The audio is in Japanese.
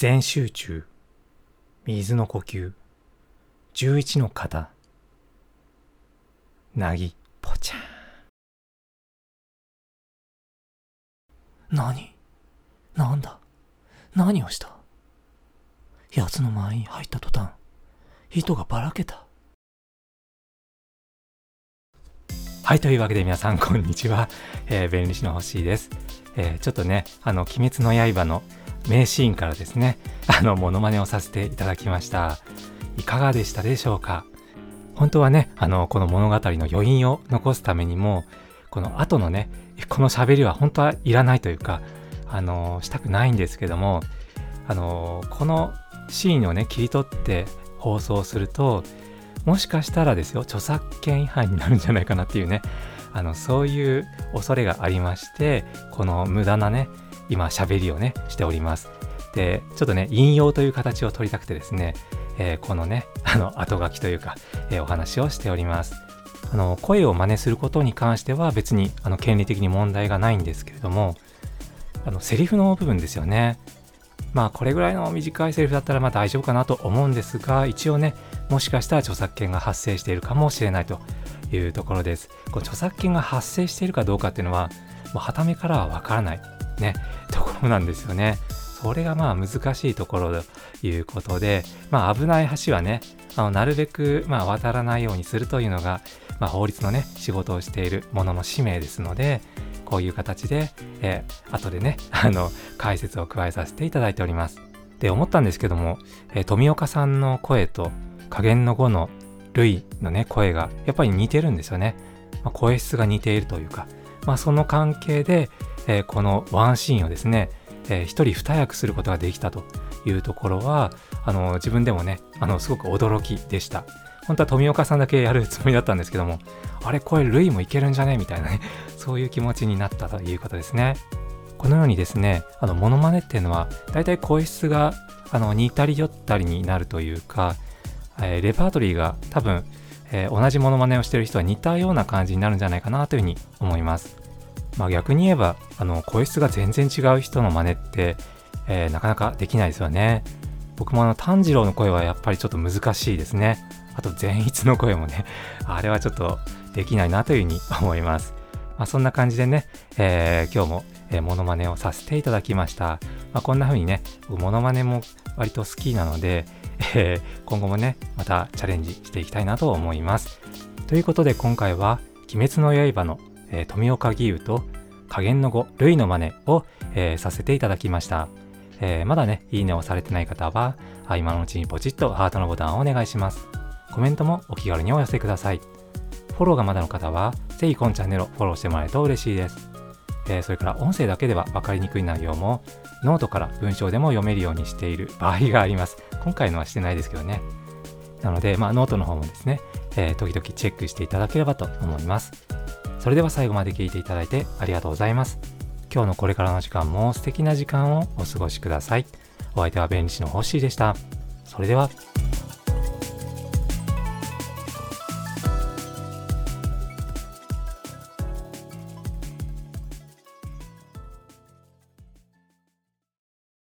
全集中、水の呼吸、十一の肩、なぎ、ぽちゃん。何？なんだ？何をした？奴の前に入った途端、糸がばらけた。はい、というわけで皆さんこんにちは。えー、弁理士の星です。えー、ちょっとね、あの、鬼滅の刃の名シーンからですね、あの、モノマネをさせていただきました。いかがでしたでしょうか？本当はね、あの、この物語の余韻を残すためにも、この後のね、この喋りは本当はいらないというか、あの、したくないんですけども、あの、このシーンをね、切り取って放送すると、もしかしたらですよ、著作権違反になるんじゃないかなっていうね、あの、そういう恐れがありまして、この無駄なね、今喋りをね、しております。で、ちょっとね、引用という形を取りたくてですね、えー、このね、あの、後書きというか、えー、お話をしております。あの、声を真似することに関しては別に、あの、権利的に問題がないんですけれども、あの、セリフの部分ですよね。まあ、これぐらいの短いセリフだったらまあ大丈夫かなと思うんですが、一応ね、もしかしたら著作権が発生しているかもしれないというところです。この著作権が発生しているかどうかっていうのは、もうはためからはわからない、ね、ところなんですよね。それがまあ難しいところということで、まあ危ない橋はね、あのなるべくま渡らないようにするというのが、まあ、法律のね、仕事をしているものの使命ですので、こういう形で、えー、後でね、あの、解説を加えさせていただいております。で、思ったんですけども、えー、富岡さんの声と加減の5のルイのね、声がやっぱり似てるんですよね。まあ、声質が似ているというか、まあ、その関係で、えー、このワンシーンをですね、えー、一人二役することができたというところは、あの、自分でもね、あの、すごく驚きでした。本当は富岡さんだけやるつもりだったんですけども、あれ、声ルイもいけるんじゃね？みたいなね、そういう気持ちになったということですね。このようにですね、あの、モノマネっていうのは、大体声質が、あの、似たり寄ったりになるというか、えー、レパートリーが多分、えー、同じモノマネをしてる人は似たような感じになるんじゃないかなというふうに思います。まあ逆に言えば、あの、声質が全然違う人の真似って、えー、なかなかできないですよね。僕もあの、炭治郎の声はやっぱりちょっと難しいですね。あと、善逸の声もね、あれはちょっとできないなというふうに思います。まあ、そんな感じでね、えー、今日も、えー、モノマネをさせていただきました。まあ、こんな風にね、僕モノマネも割と好きなので、えー、今後もね、またチャレンジしていきたいなと思います。ということで今回は、鬼滅の刃の、えー、富岡義勇と加減の語、類の真似を、えー、させていただきました。えー、まだね、いいねをされてない方は、今のうちにポチッとハートのボタンをお願いします。コメントもお気軽にお寄せください。フォローがまだの方は、ぜひこのチャンネルをフォローしてもらえると嬉しいです。えー、それから音声だけでは分かりにくい内容も、ノートから文章でも読めるようにしている場合があります。今回のはしてないですけどね。なので、まあ、ノートの方もですね、えー、時々チェックしていただければと思います。それでは最後まで聞いていただいてありがとうございます。今日のこれからの時間も素敵な時間をお過ごしください。お相手は弁理士のホッシーでした。それでは。